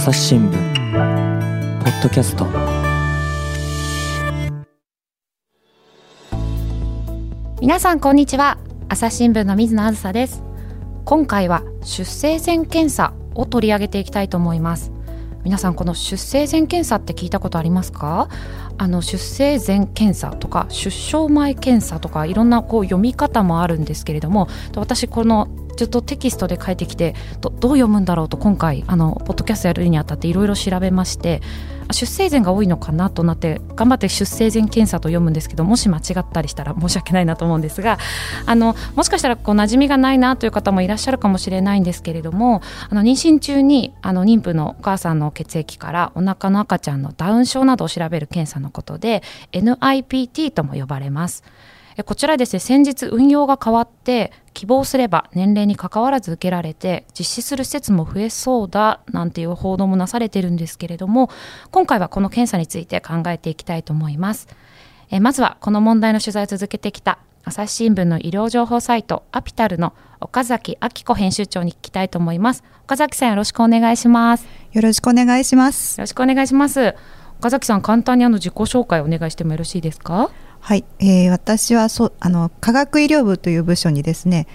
朝日新聞ポッドキャスト。皆さんこんにちは。朝日新聞の水野あずさです。今回は出生前検査を取り上げていきたいと思います。皆さんこの出生前検査って聞いたことありますか？あの出生前検査とか出生前検査とかいろんなこう読み方もあるんですけれども私このちょっとテキストで書いてきてどどう読むんだろうと今回あのポッドキャストやるにあたっていろいろ調べまして出生前が多いのかなとなって頑張って出生前検査と読むんですけどもし間違ったりしたら 申し訳ないなと思うんですがあのもしかしたらこう馴染みがないなという方もいらっしゃるかもしれないんですけれどもあの妊娠中にあの妊婦のお母さんの血液からお腹の赤ちゃんのダウン症などを調べる検査のことで NIPT とも呼ばれます。こちらですね先日運用が変わって希望すれば年齢にかかわらず受けられて実施する施設も増えそうだなんていう報道もなされてるんですけれども今回はこの検査について考えていきたいと思います。えまずはこの問題の取材を続けてきた朝日新聞の医療情報サイトアピタルの岡崎明子編集長に聞きたいと思います。岡崎さんよろしくお願いします。よろしくお願いします。よろしくお願いします。岡崎さん簡単にあの自己紹介お願いしてもよろしいですか？はい、えー、私はそあの科学医療部という部署にですね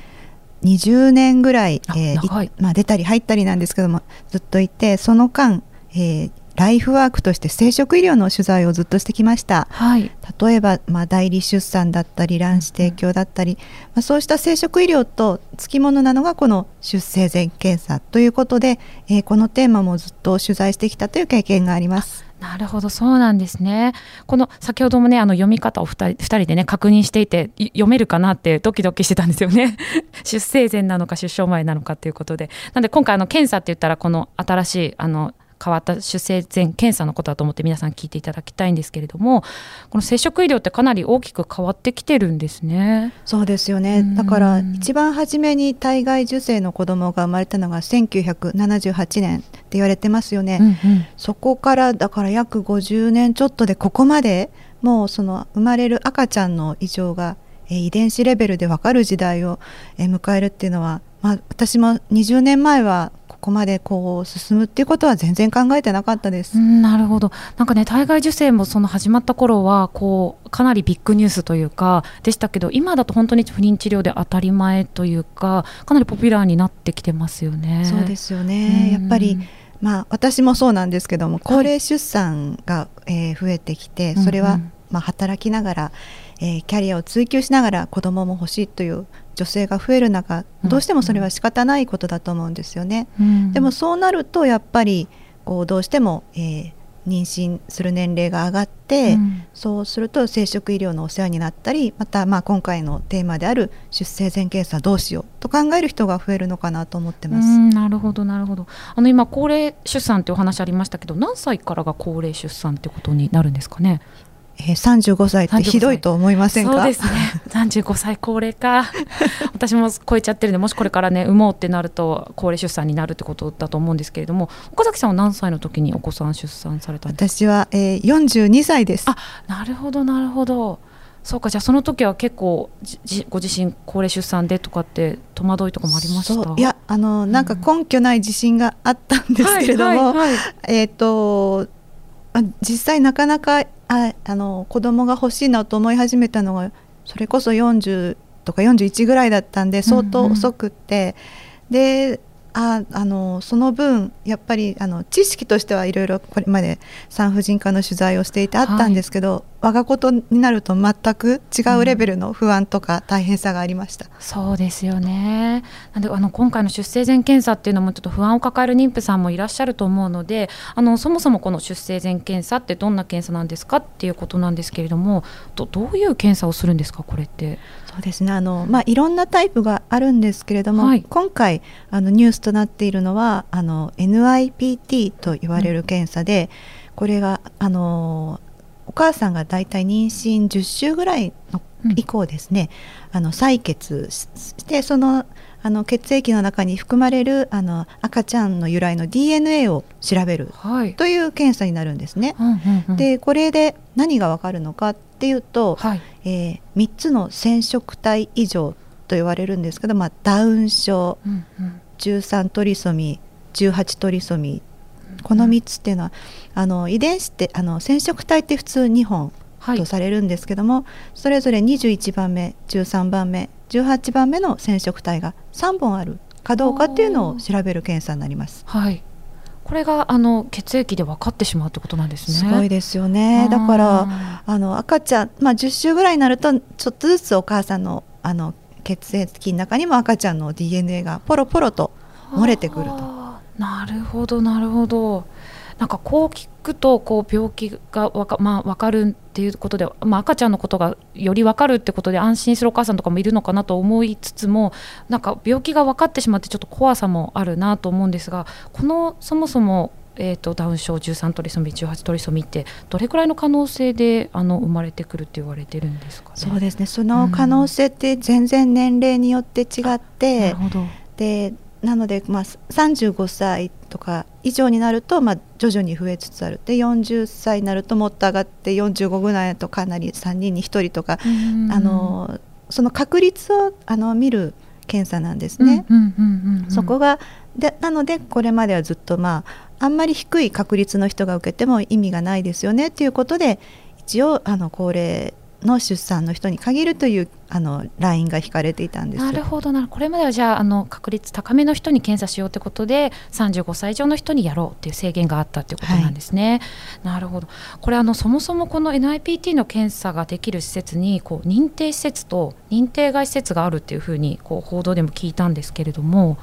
20年ぐらい、えーまあ、出たり入ったりなんですけどもずっといてその間、えー、ライフワークとして生殖医療の取材をずっとしてきました、はい、例えば、まあ、代理出産だったり卵子提供だったり、うん、まあ、そうした生殖医療とつきものなのがこの出生前検査ということで、えー、このテーマもずっと取材してきたという経験があります。なるほどそうなんですね。この先ほどもねあの読み方を2人 ,2 人でね確認していて読めるかなってドキドキしてたんですよね。出生前なのか出生前なのかということで。なんで今回あの検査って言ったらこの新しいあの変わった出生前検査のことだと思って皆さん聞いていただきたいんですけれどもこの接触医療ってかなり大きく変わってきてるんですね。そうですよね。だから一番初めに体外受精の子供が生まれたのが1978年って言われてますよね、うんうん、そこからだから約50年ちょっとでここまでもうその生まれる赤ちゃんの異常が遺伝子レベルで分かる時代を迎えるっていうのは、まあ、私も20年前はこまでこう進むっていうことは全然考えてなかったです。なるほど。なんかね体外受精もその始まった頃はこうかなりビッグニュースというかでしたけど、今だと本当に不妊治療で当たり前というかかなりポピュラーになってきてますよね。そうですよね。やっぱり。まあ、私もそうなんですけども高齢出産が、えー、増えてきてそれは、まあ、働きながら、えー、キャリアを追求しながら子供も欲しいという女性が増える中どうしてもそれは仕方ないことだと思うんですよね。うん、でもそうなるとやっぱりこうどうしても、えー、妊娠する年齢が上がって、うん、そうすると生殖医療のお世話になったりまたまあ今回のテーマである出生前検査どうしようと考える人が増えるのかなと思ってます。なるほどなるほどあの今高齢出産ってお話ありましたけど何歳からが高齢出産ってことになるんですかね？えー、35歳ってひどいと思いませんか？そうですね。35歳高齢か。私も超えちゃってるんでもしこれからね産もうってなると高齢出産になるってことだと思うんですけれども岡崎さんは何歳の時にお子さん出産されたんですか？私は、えー、42歳です。あなるほどなるほど。そうかじゃあその時は結構ご自身高齢出産でとかって戸惑いとかもありました？いやあのなんか根拠ない自信があったんですけれども、えっ、ー、と実際なかなかああの子供が欲しいなと思い始めたのがそれこそ40とか41ぐらいだったんで相当遅くって、うん。うん、でああのその分やっぱりあの知識としてはいろいろこれまで産婦人科の取材をしていてあったんですけど、はい、我がことになると全く違うレベルの不安とか大変さがありました、うん、そうですよね。なんであの今回の出生前検査っていうのもちょっと不安を抱える妊婦さんもいらっしゃると思うのであのそもそもこの出生前検査ってどんな検査なんですかっていうことなんですけれどもどどういう検査をするんですかこれって？そうですね。あの、まあ、いろんなタイプがあるんですけれども、はい、今回あのニュースとなっているのはあの NIPT と言われる検査で、うん、これがあのお母さんがだいたい妊娠10週ぐらいの以降ですね、うん、あの採血してそのあの血液の中に含まれるあの赤ちゃんの由来の DNA を調べる、はい、という検査になるんですね。うんうんうん、でこれで何がわかるのかっていうと、はい、えー、3つの染色体異常と言われるんですけど、まあ、ダウン症、うんうん、13トリソミー18トリソミーこの3つっていうのはあの遺伝子ってあの染色体って普通2本とされるんですけども、はい、それぞれ21番目13番目18番目の染色体が3本あるかどうかっていうのを調べる検査になります。はいこれがあの血液で分かってしまうってことなんですね。すごいですよね。だからあの赤ちゃんまあ10週ぐらいになるとちょっとずつお母さんのあの血液の中にも赤ちゃんの DNA がポロポロと漏れてくると。なるほどなるほど。なんかこう聞くとこう病気がわか,、まあ、分かるっていうことで、まあ、赤ちゃんのことがより分かるってことで安心するお母さんとかもいるのかなと思いつつもなんか病気が分かってしまってちょっと怖さもあるなと思うんですがこのそもそもえーと、ダウン症13トリソミー18トリソミーってどれくらいの可能性であの生まれてくるって言われてるんですか、ね、そうですね。その可能性って全然年齢によって違って、うん、でなので、まあ、35歳とか以上になると、まあ、徐々に増えつつある。で40歳になるともっと上がって45ぐらいとかなり3人に1人とか、あのその確率をあの見る検査なんですね。そこがでなのでこれまではずっとまああんまり低い確率の人が受けても意味がないですよねということで一応あの高齢の出産の人に限るというあのラインが引かれていたんです。なるほど。なこれまではじゃああの確率高めの人に検査しようということで35歳以上の人にやろうっていう制限があったということなんですね。はい、なるほど。これあのそもそもこの NIPT の検査ができる施設にこう認定施設と認定外施設があるっていうふうにこう報道でも聞いたんですけれども。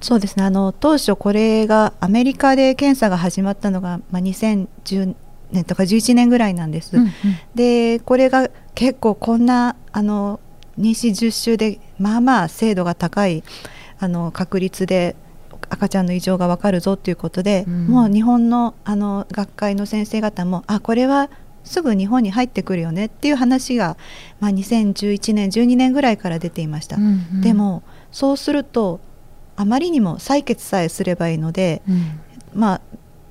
そうですね。あの当初これがアメリカで検査が始まったのが、まあ、2010年とか11年ぐらいなんです。うんうん、でこれが結構こんなあの妊娠10週でまあまあ精度が高いあの確率で赤ちゃんの異常が分かるぞということで、うん、もう日本のあの学会の先生方もあこれはすぐ日本に入ってくるよねっていう話が、まあ、2011年12年ぐらいから出ていました、うんうん、でもそうするとあまりにも採血さえすればいいので、うん、まあ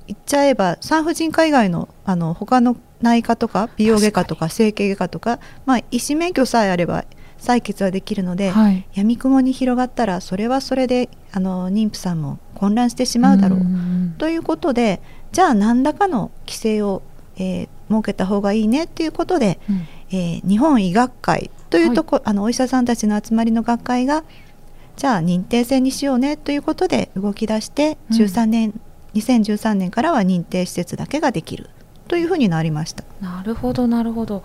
言っちゃえば産婦人科以外のあの他の内科とか美容外科とか整形外科とか、まあ、医師免許さえあれば採血はできるので、はい、闇雲に広がったらそれはそれであの妊婦さんも混乱してしまうだろう。ということでじゃあ何らかの規制を、えー、設けた方がいいねっていうことで、うん、えー、日本医学会というとこ、はい、あのお医者さんたちの集まりの学会がじゃあ認定制にしようねということで動き出して13年、うん2013年からは認定施設だけができるというふうになりました。なるほどなるほど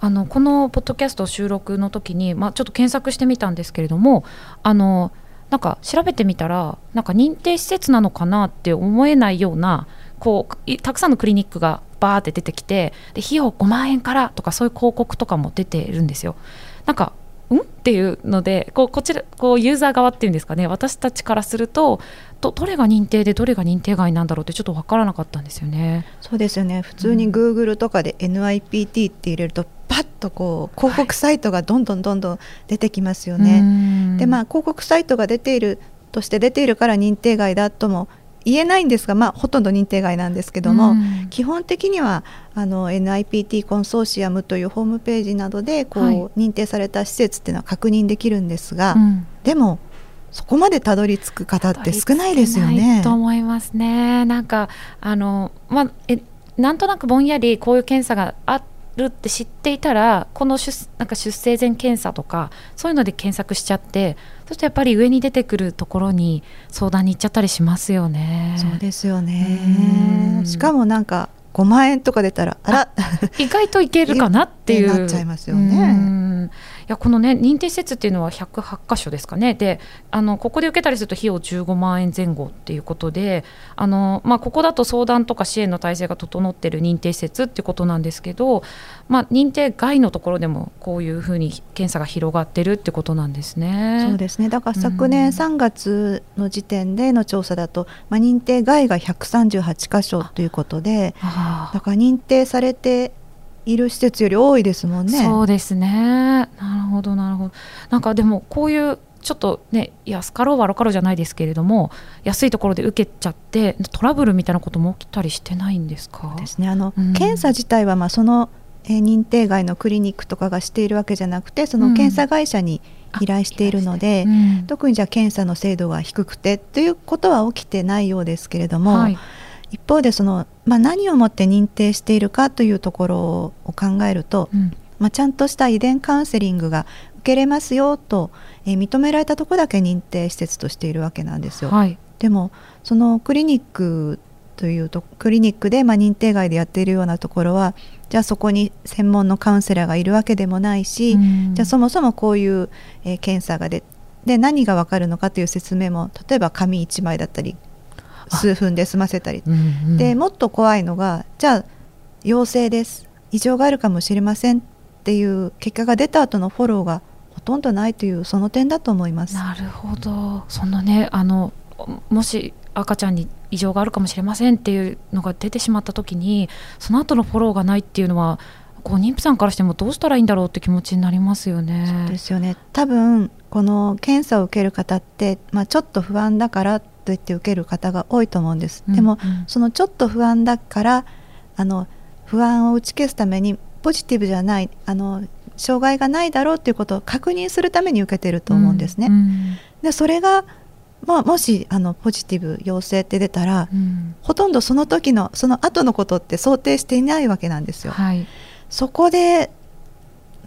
あのこのポッドキャスト収録の時に、まあ、ちょっと検索してみたんですけれどもあのなんか調べてみたらなんか認定施設なのかなって思えないようなこうたくさんのクリニックがバーって出てきてで費用5万円からとかそういう広告とかも出てるんですよ。なんかんっていうのでこうこちらこうユーザー側っていうんですかね私たちからするとどどれが認定でどれが認定外なんだろうってちょっと分からなかったんですよね。そうですよね普通に Google とかで NIPT って入れると、パッとこう広告サイトがどんどんどんどん出てきますよね。はい、でまあ広告サイトが出ているとして出ているから認定外だとも言えないんですが、まあ、ほとんど認定外なんですけども、うん、基本的にはあの NIPT コンソーシアムというホームページなどでこう、はい、認定された施設っていうのは確認できるんですが、うん、でもそこまでたどり着く方って少ないですよね。と思いますね。なんかあの、まあ、えなんとなくぼんやりこういう検査があるって知っていたらこの出なんか出生前検査とかそういうので検索しちゃってそしてやっぱり上に出てくるところに相談に行っちゃったりしますよね。そうですよね。しかもなんか5万円とか出たらあら。意外といけるかなっていう。なっちゃいますよね。いやこのね認定施設っていうのは108箇所ですかね。であのここで受けたりすると費用15万円前後っていうことであの、まあ、ここだと相談とか支援の体制が整っている認定施設っていうことなんですけど、まあ、認定外のところでもこういうふうに検査が広がってるってことなんですね。そうですね。だから昨年3月の時点での調査だと、まあ、認定外が138箇所ということでだから認定されている施設より多いですもんね。そうですね。なるほどなるほど。なんかでもこういうちょっとね安かろう悪かろうじゃないですけれども安いところで受けちゃってトラブルみたいなことも起きたりしてないんですか？ですね。あの、うん、検査自体はまあその、えー、認定外のクリニックとかがしているわけじゃなくてその検査会社に依頼しているので、うん、特にじゃあ検査の精度が低くてということは起きてないようですけれども。はい一方でその、まあ、何をもって認定しているかというところを考えると、うん、まあ、ちゃんとした遺伝カウンセリングが受けれますよと、えー、認められたところだけ認定施設としているわけなんですよ。はい、でもそのクリニックというとクリニックで、まあ、認定外でやっているようなところはじゃあそこに専門のカウンセラーがいるわけでもないし、うん、じゃあそもそもこういう、えー、検査がでで何が分かるのかという説明も例えば紙1枚だったり数分で済ませたり、うんうん、でもっと怖いのがじゃあ陽性です。異常があるかもしれませんっていう結果が出た後のフォローがほとんどないというその点だと思います。なるほど。そのねあのもし赤ちゃんに異常があるかもしれませんっていうのが出てしまった時にその後のフォローがないっていうのはこう妊婦さんからしてもどうしたらいいんだろうって気持ちになりますよね。そうですよね。多分この検査を受ける方って、まあ、ちょっと不安だからと言って受ける方が多いと思うんです。でも、うんうん、そのちょっと不安だからあの不安を打ち消すためにポジティブじゃないあの障害がないだろうということを確認するために受けてると思うんですね。うんうん、でそれがまあ、もしあのポジティブ陽性って出たら、うん、ほとんどその時のその後のことって想定していないわけなんですよ。はい、そこで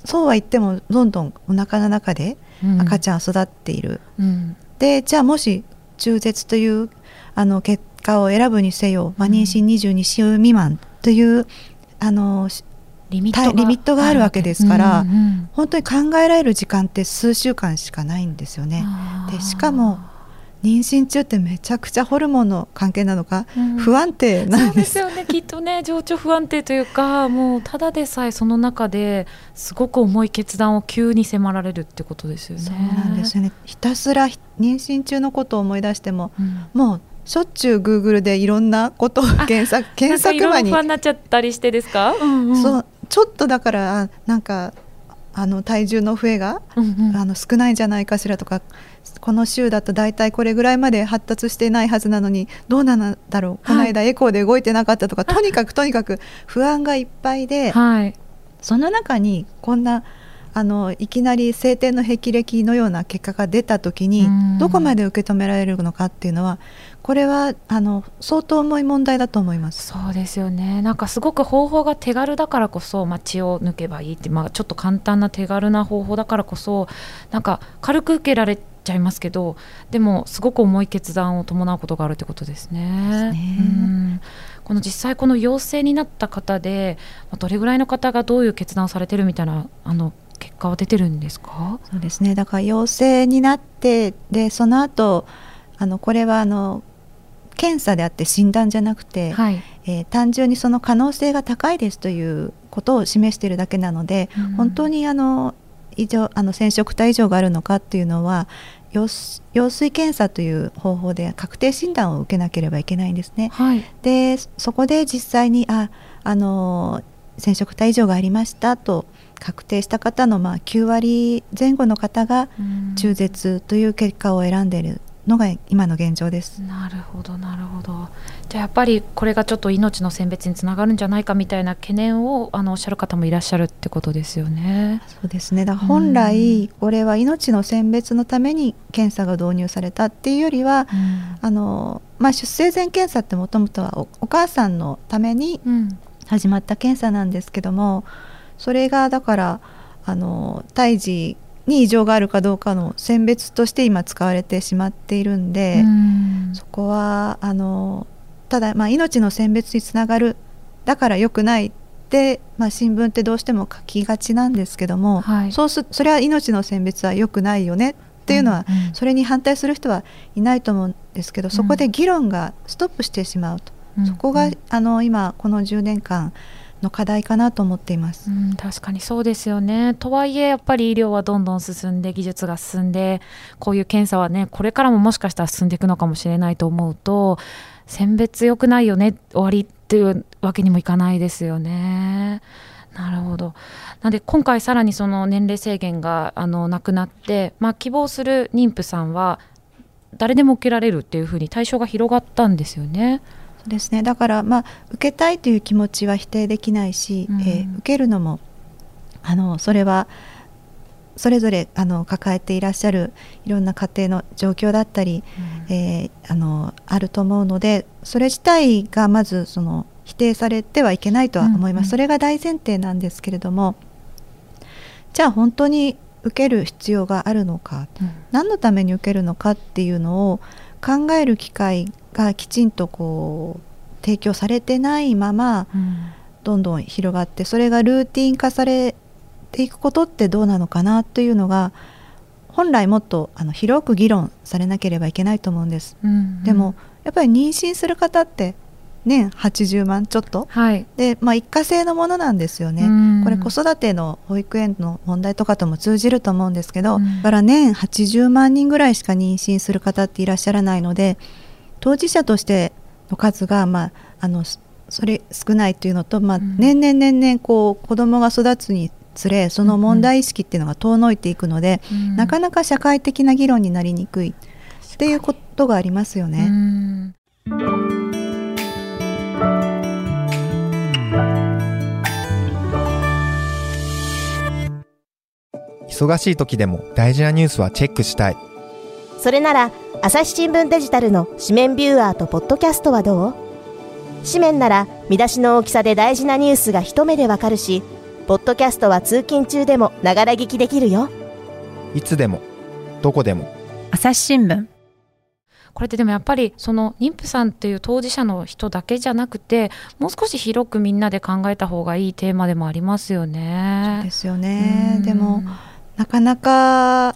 そうは言ってもどんどんお腹の中で赤ちゃん育っている。うん、でじゃあもし中絶というあの結果を選ぶにせよ、まあ、妊娠22週未満というあのリミットがあるわけですから、うんうん、本当に考えられる時間って数週間しかないんですよね。でしかも妊娠中ってめちゃくちゃホルモンの関係なのか、うん、不安定なんです。よね。きっとね情緒不安定というかもうただでさえその中ですごく重い決断を急に迫られるってことですよね。そうなんですよね。ひたすら妊娠中のことを思い出しても、うん、もうしょっちゅうグーグルでいろんなことを検索検索場に。不安になっちゃったりしてですか、うんうん、そうちょっとだからなんかあの体重の増えが、うんうん、あの少ないんじゃないかしらとかこの週だと大体これぐらいまで発達していないはずなのにどうなんだろう。この間エコーで動いてなかったとか、はい、とにかくとにかく不安がいっぱいで、はい、その中にこんなあのいきなり晴天の霹靂のような結果が出た時にどこまで受け止められるのかっていうのはこれはあの相当重い問題だと思います。そうですよね。なんかすごく方法が手軽だからこそ、まあ、血を抜けばいいって、まあ、ちょっと簡単な手軽な方法だからこそなんか軽く受けられちゃいますけどでもすごく重い決断を伴うことがあるってことですね。すね。うん。この実際この陽性になった方でどれぐらいの方がどういう決断をされてるみたいなあの結果は出てるんですか？そうですね。だから陽性になってでその後あのこれはあの検査であって診断じゃなくて、はい、えー、単純にその可能性が高いですということを示しているだけなので、うん、本当にあの異常あの染色体異常があるのかっていうのは羊水検査という方法で確定診断を受けなければいけないんですね。はい、でそこで実際にああの染色体異常がありましたと確定した方のまあ9割前後の方が中絶という結果を選んでいるのが今の現状です。なるほどなるほど。じゃあやっぱりこれがちょっと命の選別につながるんじゃないかみたいな懸念をあのおっしゃる方もいらっしゃるってことですよね。そうですね。だ本来これは命の選別のために検査が導入されたっていうよりは、あのまあ、出生前検査ってもともとはお母さんのために始まった検査なんですけども、それがだからあの胎児に異常があるかどうかの選別として今使われてしまっているんでそこはあのただ、まあ、命の選別につながるだから良くないって、まあ、新聞ってどうしても書きがちなんですけども、はい、そうすそれは命の選別は良くないよねっていうのは、うんうん、それに反対する人はいないと思うんですけどそこで議論がストップしてしまうと、うん、そこがあの今この10年間の課題かなと思っています、うん、確かにそうですよねとはいえやっぱり医療はどんどん進んで技術が進んでこういう検査はねこれからももしかしたら進んでいくのかもしれないと思うと選別良くないよね終わりっていうわけにもいかないですよね。なるほど。なんで今回さらにその年齢制限があのなくなって、まあ、希望する妊婦さんは誰でも受けられるっていうふうに対象が広がったんですよね。ですね。だからまあ受けたいという気持ちは否定できないし、うん、えー、受けるのもあのそれはそれぞれあの抱えていらっしゃるいろんな家庭の状況だったり、うん、えー、あのあると思うのでそれ自体がまずその否定されてはいけないとは思います、うんうん、それが大前提なんですけれどもじゃあ本当に受ける必要があるのか、うん、何のために受けるのかっていうのを考える機会がきちんとこう提供されてないまま、うん、どんどん広がってそれがルーティン化されていくことってどうなのかなというのが本来もっとあの広く議論されなければいけないと思うんです。うんうん、でもやっぱり妊娠する方って年80万ちょっと、はい、で、まあ、一過性のものなんですよね、これ子育ての保育園の問題とかとも通じると思うんですけど、だから年80万人ぐらいしか妊娠する方っていらっしゃらないので当事者としての数が、まあ、あのそれ少ないというのと、まあ、年々年々こう子どもが育つにつれその問題意識っていうのが遠のいていくので、うん、なかなか社会的な議論になりにくいっていうことがありますよね。忙しい時でも大事なニュースはチェックしたい。それなら朝日新聞デジタルの紙面ビューアーとポッドキャストはどう？紙面なら見出しの大きさで大事なニュースが一目でわかるしポッドキャストは通勤中でもながら聞きできるよ。いつでもどこでも。朝日新聞。これってでもやっぱりその妊婦さんっていう当事者の人だけじゃなくてもう少し広くみんなで考えた方がいいテーマでもありますよね。そうですよね。でもなかなか、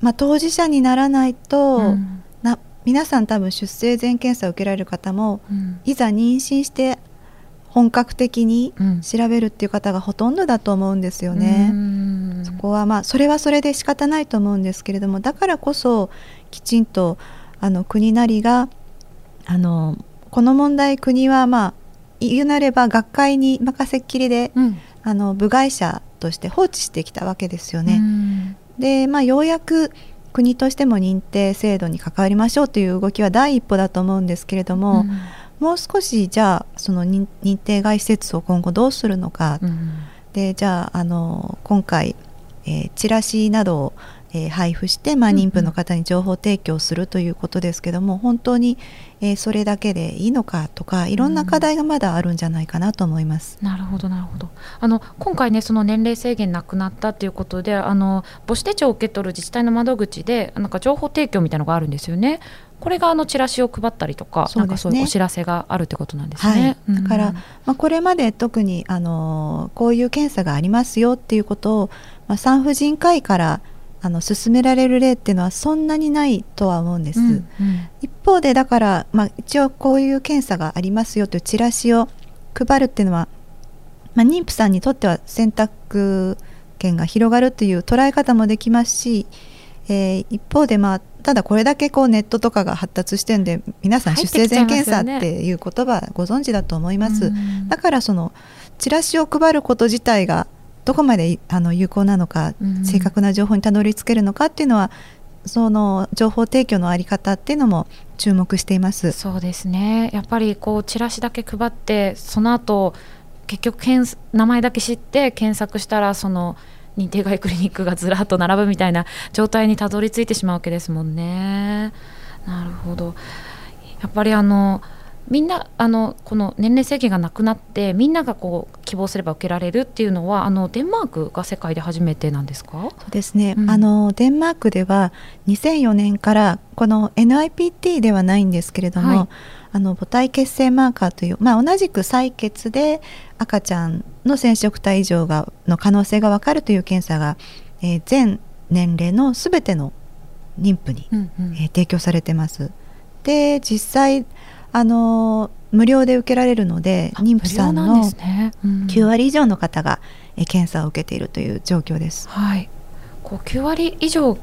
まあ、当事者にならないと、うん、な皆さん多分出生前検査を受けられる方も、うん、いざ妊娠して本格的に調べるっていう方がほとんどだと思うんですよね。そこはまあそれはそれで仕方ないと思うんですけれどもだからこそきちんとあの国なりがあのこの問題国はまあ言うなれば学会に任せっきりで、うん、あの部外者として放置してきたわけですよね。で、まあ、ようやく国としても認定制度に関わりましょうという動きは第一歩だと思うんですけれども、うん。もう少しじゃあその認定外施設を今後どうするのか、うん、でじゃああの今回、えー、チラシなどを、えー、配布して、まあ、妊婦の方に情報提供するということですけども、うん、本当に、えー、それだけでいいのかとかいろんな課題がまだあるんじゃないかなと思います。うん、なるほどなるほどあの今回ねその年齢制限なくなったということであの母子手帳を受け取る自治体の窓口でなんか情報提供みたいなのがあるんですよね。これがあのチラシを配ったりとか、そう、ね、なんかそういうお知らせがあるってことなんですね。はい、だから、まあ、これまで特にあのこういう検査がありますよっていうことを、まあ、産婦人科医からあの進められる例っていうのはそんなにないとは思うんです。うんうん、一方でだから、まあ、一応こういう検査がありますよというチラシを配るっていうのは、まあ、妊婦さんにとっては選択権が広がるという捉え方もできますし、えー、一方で、まあ、ただこれだけこうネットとかが発達してるんで皆さん出生前検査っていう言葉ご存知だと思います、だからそのチラシを配ること自体がどこまであの有効なのか、正確な情報にたどり着けるのかっていうのはその情報提供のあり方っていうのも注目しています。そうですね。やっぱりこうチラシだけ配ってその後結局名前だけ知って検索したらその認定外クリニックがずらっと並ぶみたいな状態にたどり着いてしまうわけですもんね。なるほど。やっぱりあのみんなあのこの年齢制限がなくなってみんながこう希望すれば受けられるっていうのはあのデンマークが世界で初めてなんですか？そうですね、うん、あのデンマークでは2004年からこの NIPT ではないんですけれども、はい。あの母体血清マーカーという、まあ、同じく採血で赤ちゃんの染色体異常がの可能性が分かるという検査が、えー、全年齢のすべての妊婦に、うんうん、えー、提供されてます。で実際あの無料で受けられるので妊婦さんの9割以上の方が、え検査を受けているという状況です。はい、こう9割以上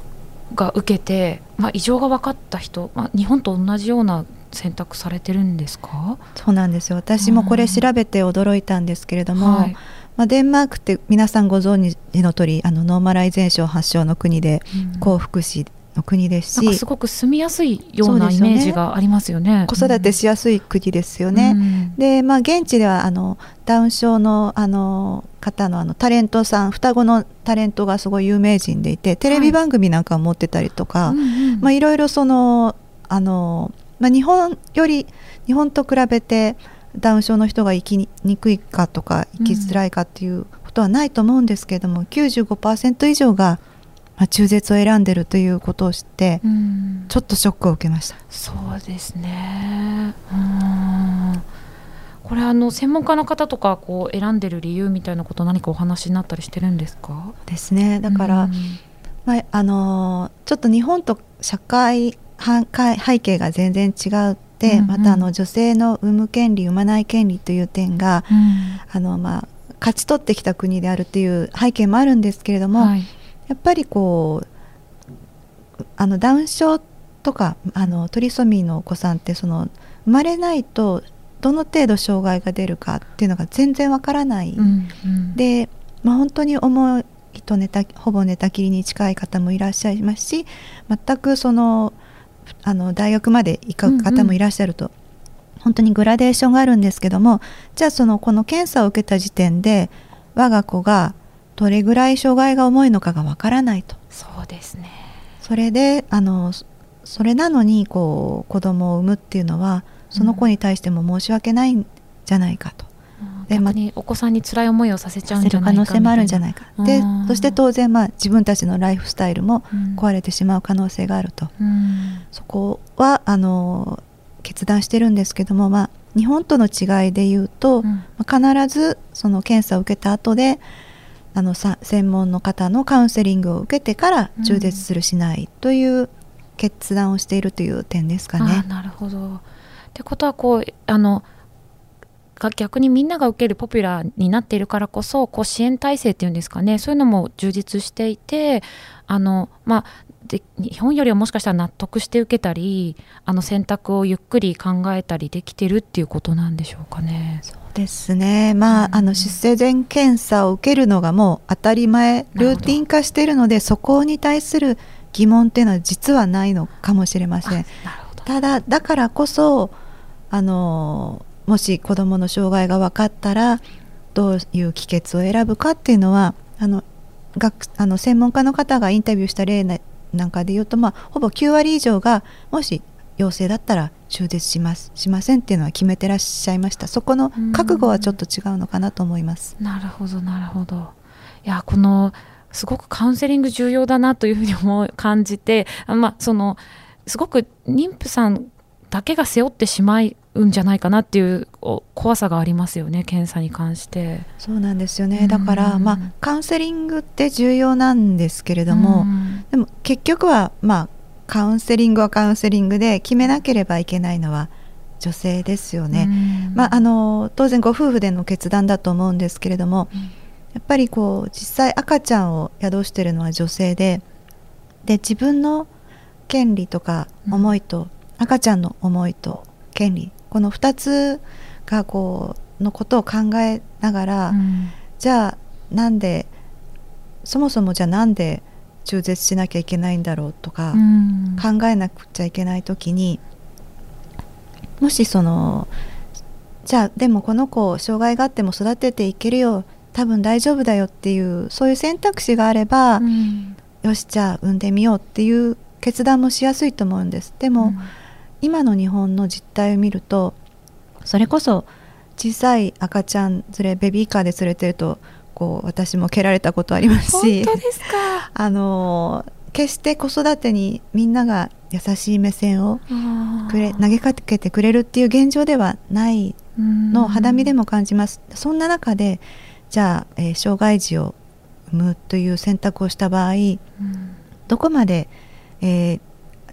が受けて、まあ、異常が分かった人、まあ、日本と同じような選択されてるんですか？そうなんですよ。私もこれ調べて驚いたんですけれども、はい、まあ、デンマークって皆さんご存知の通りあのノーマライゼーション発祥の国で、うん、高福祉の国ですしすごく住みやすいようなイメージがありますよね。子育てしやすい国ですよね。うん、で、まあ、現地ではあのダウン症のあの方のあのタレントさん双子のタレントがすごい有名人でいてテレビ番組なんかを持ってたりとか、はいまあ、いろいろそのあの、まあ、日本より日本と比べてダウン症の人が生きにくいかとか生きづらいかっていうことはないと思うんですけれども、うん、95%以上がまあ、中絶を選んでるということを知って、うん、ちょっとショックを受けました。そうですね。うん。これあの専門家の方とかこう選んでる理由みたいなこと何かお話になったりしてるんですか？ですね。だから、うん、まあ、あのちょっと日本と社会背景が全然違うって、うんうん、またあの女性の産む権利産まない権利という点が、うん、あのまあ、勝ち取ってきた国であるっていう背景もあるんですけれども、はい、やっぱりこうあのダウン症とかあのトリソミーのお子さんってその生まれないとどの程度障害が出るかっていうのが全然わからない、うんうん、で、まあ、本当に重いと寝たほぼ寝たきりに近い方もいらっしゃいますし全くそのあの大学まで行く方もいらっしゃると、うんうん、本当にグラデーションがあるんですけどもじゃあそのこの検査を受けた時点で我が子がどれぐらい障害が重いのかがわからないと。そうですね。それであのそれなのにこう子供を産むっていうのはその子に対しても申し訳ないんじゃないかと。うん、でまお子さんに辛い思いをさせちゃうんじゃないか可能性もあるんじゃないか。でそして当然、まあ、自分たちのライフスタイルも壊れてしまう可能性があると、うん、そこはあの決断してるんですけども、まあ、日本との違いで言うと、うん、必ずその検査を受けた後であのさ専門の方のカウンセリングを受けてから中絶するしないという決断をしているという点ですかね。なるほどってことはこうあの逆にみんなが受けるポピュラーになっているからこそこう支援体制っていうんですかねそういうのも充実していてあの、まあ、で日本よりはもしかしたら納得して受けたりあの選択をゆっくり考えたりできてるっていうことなんでしょうかね。そうですね、まあ、うん、あの出生前検査を受けるのがもう当たり前ルーティン化しているのでそこに対する疑問っていうのは実はないのかもしれません。ただだからこそあのもし子どもの障害が分かったらどういう帰結を選ぶかっていうのはあの学あの専門家の方がインタビューした例なんかで言うと、まあ、ほぼ9割以上がもし陽性だったら中絶します。しませんっていうのは決めてらっしゃいました。そこの覚悟はちょっと違うのかなと思います。なるほどなるほど。いやこのすごくカウンセリング重要だなというふうに思う感じてまあそのすごく妊婦さんだけが背負ってしまうんじゃないかなっていう怖さがありますよね検査に関して。そうなんですよね。だから、まあ、カウンセリングって重要なんですけれども、でも結局はまあカウンセリングはカウンセリングで決めなければいけないのは女性ですよね。まあ、あの当然ご夫婦での決断だと思うんですけれども、やっぱりこう実際赤ちゃんを宿しているのは女性でで自分の権利とか思いと、赤ちゃんの思いと権利この2つがこうのことを考えながら、うん、じゃあなんでそもそもじゃあなんで中絶しなきゃいけないんだろうとか、考えなくちゃいけない時にもしそのじゃあでもこの子障害があっても育てていけるよ多分大丈夫だよっていうそういう選択肢があれば、うん、よしじゃあ産んでみようっていう決断もしやすいと思うんです。でも、うん、今の日本の実態を見るとそれこそ小さい赤ちゃん連れベビーカーで連れてるとこう私も蹴られたことありますし。本当ですか？あの決して子育てにみんなが優しい目線をくれ投げかけてくれるっていう現状ではないのを肌身でも感じます。そんな中でじゃあ、えー、障害児を産むという選択をした場合、どこまで、えー、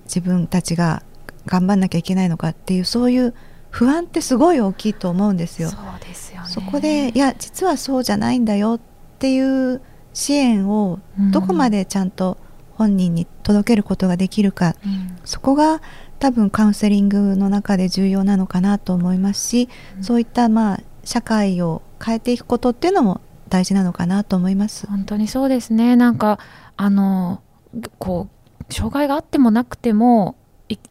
自分たちが頑張んなきゃいけないのかっていうそういう不安ってすごい大きいと思うんですよ。そうですよ、ね、そこでいや実はそうじゃないんだよっていう支援をどこまでちゃんと本人に届けることができるか、うん、そこが多分カウンセリングの中で重要なのかなと思いますし、うん、そういったまあ社会を変えていくことっていうのも大事なのかなと思います。本当にそうですね。なんかあのこう障害があってもなくても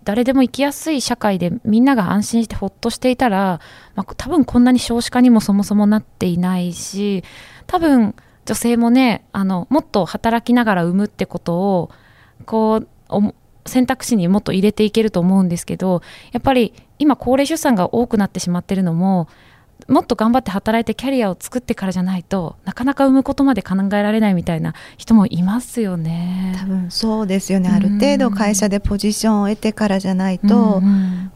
誰でも生きやすい社会でみんなが安心してほっとしていたら、まあ、多分こんなに少子化にもそもそもなっていないし多分女性もねあのもっと働きながら産むってことをこう選択肢にもっと入れていけると思うんですけどやっぱり今高齢出産が多くなってしまってるのももっと頑張って働いてキャリアを作ってからじゃないとなかなか産むことまで考えられないみたいな人もいますよね。多分そうですよね、ある程度会社でポジションを得てからじゃないと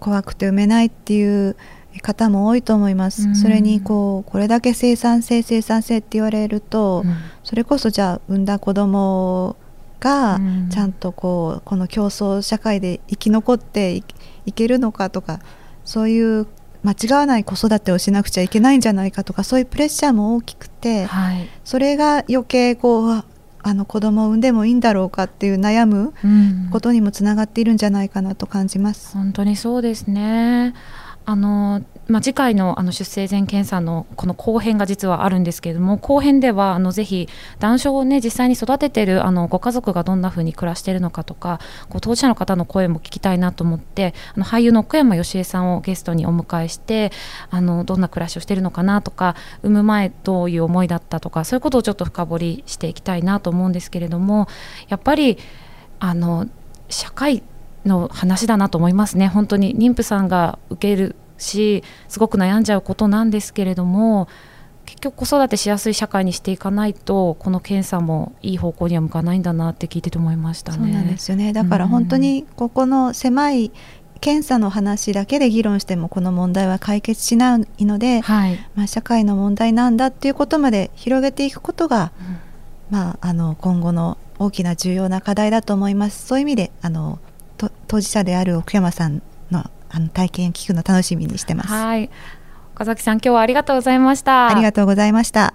怖くて産めないっていう方も多いと思います、それにこうこれだけ生産性生産性って言われると、それこそじゃあ産んだ子供がちゃんとこうこの競争社会で生き残っていけるのかとかそういう間違わない子育てをしなくちゃいけないんじゃないかとかそういうプレッシャーも大きくて、はい、それが余計こうあの子供を産んでもいいんだろうかっていう悩むことにもつながっているんじゃないかなと感じます。本当にそうですね。あのまあ、次回のあの出生前検査のこの後編が実はあるんですけれども後編ではあのぜひ男性をね実際に育ててるあのご家族がどんな風に暮らしているのかとかこう当事者の方の声も聞きたいなと思ってあの俳優の奥山義恵さんをゲストにお迎えしてあのどんな暮らしをしているのかなとか産む前どういう思いだったとかそういうことをちょっと深掘りしていきたいなと思うんですけれどもやっぱりあの社会の話だなと思いますね。本当に妊婦さんが受けるしすごく悩んじゃうことなんですけれども結局子育てしやすい社会にしていかないとこの検査もいい方向には向かないんだなって聞いてて思いましたね。そうなんですよね。だから本当にここの狭い検査の話だけで議論してもこの問題は解決しないので、はい、まあ、社会の問題なんだっていうことまで広げていくことが、うん、まあ、あの今後の大きな重要な課題だと思います。そういう意味であの当事者である奥山さんのあの体験聞くの楽しみにしてます。はい。岡崎さん今日はありがとうございました。ありがとうございました。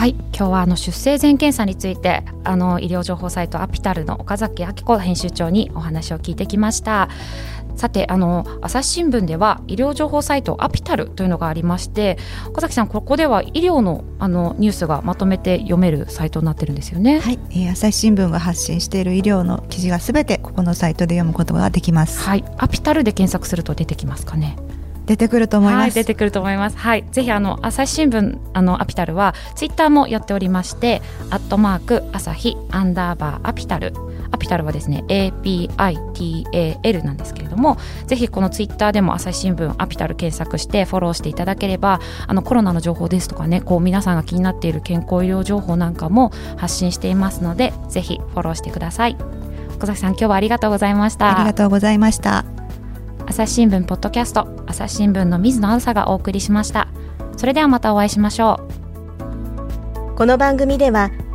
はい、今日はあの出生前検査についてあの医療情報サイトアピタルの岡崎明子編集長にお話を聞いてきました。さてあの朝日新聞では医療情報サイトアピタルというのがありまして岡崎さんここでは医療のあのニュースがまとめて読めるサイトになってるんですよね。はい、えー、朝日新聞が発信している医療の記事がすべてここのサイトで読むことができます。はい。アピタルで検索すると出てきますかね。出てくると思います、はい、出てくると思います。はい。ぜひあの朝日新聞あのアピタルはツイッターもやっておりましてアットマーク朝日アンダーバーアピタルアピタルはですね APITAL なんですけれどもぜひこのツイッターでも朝日新聞アピタル検索してフォローしていただければあのコロナの情報ですとかねこう皆さんが気になっている健康医療情報なんかも発信していますのでぜひフォローしてください。小崎さん今日はありがとうございました。ありがとうございました。朝日新聞ポッドキャスト朝日新聞の水野あずさがお送りしました。それではまたお会いしましょう。この番組では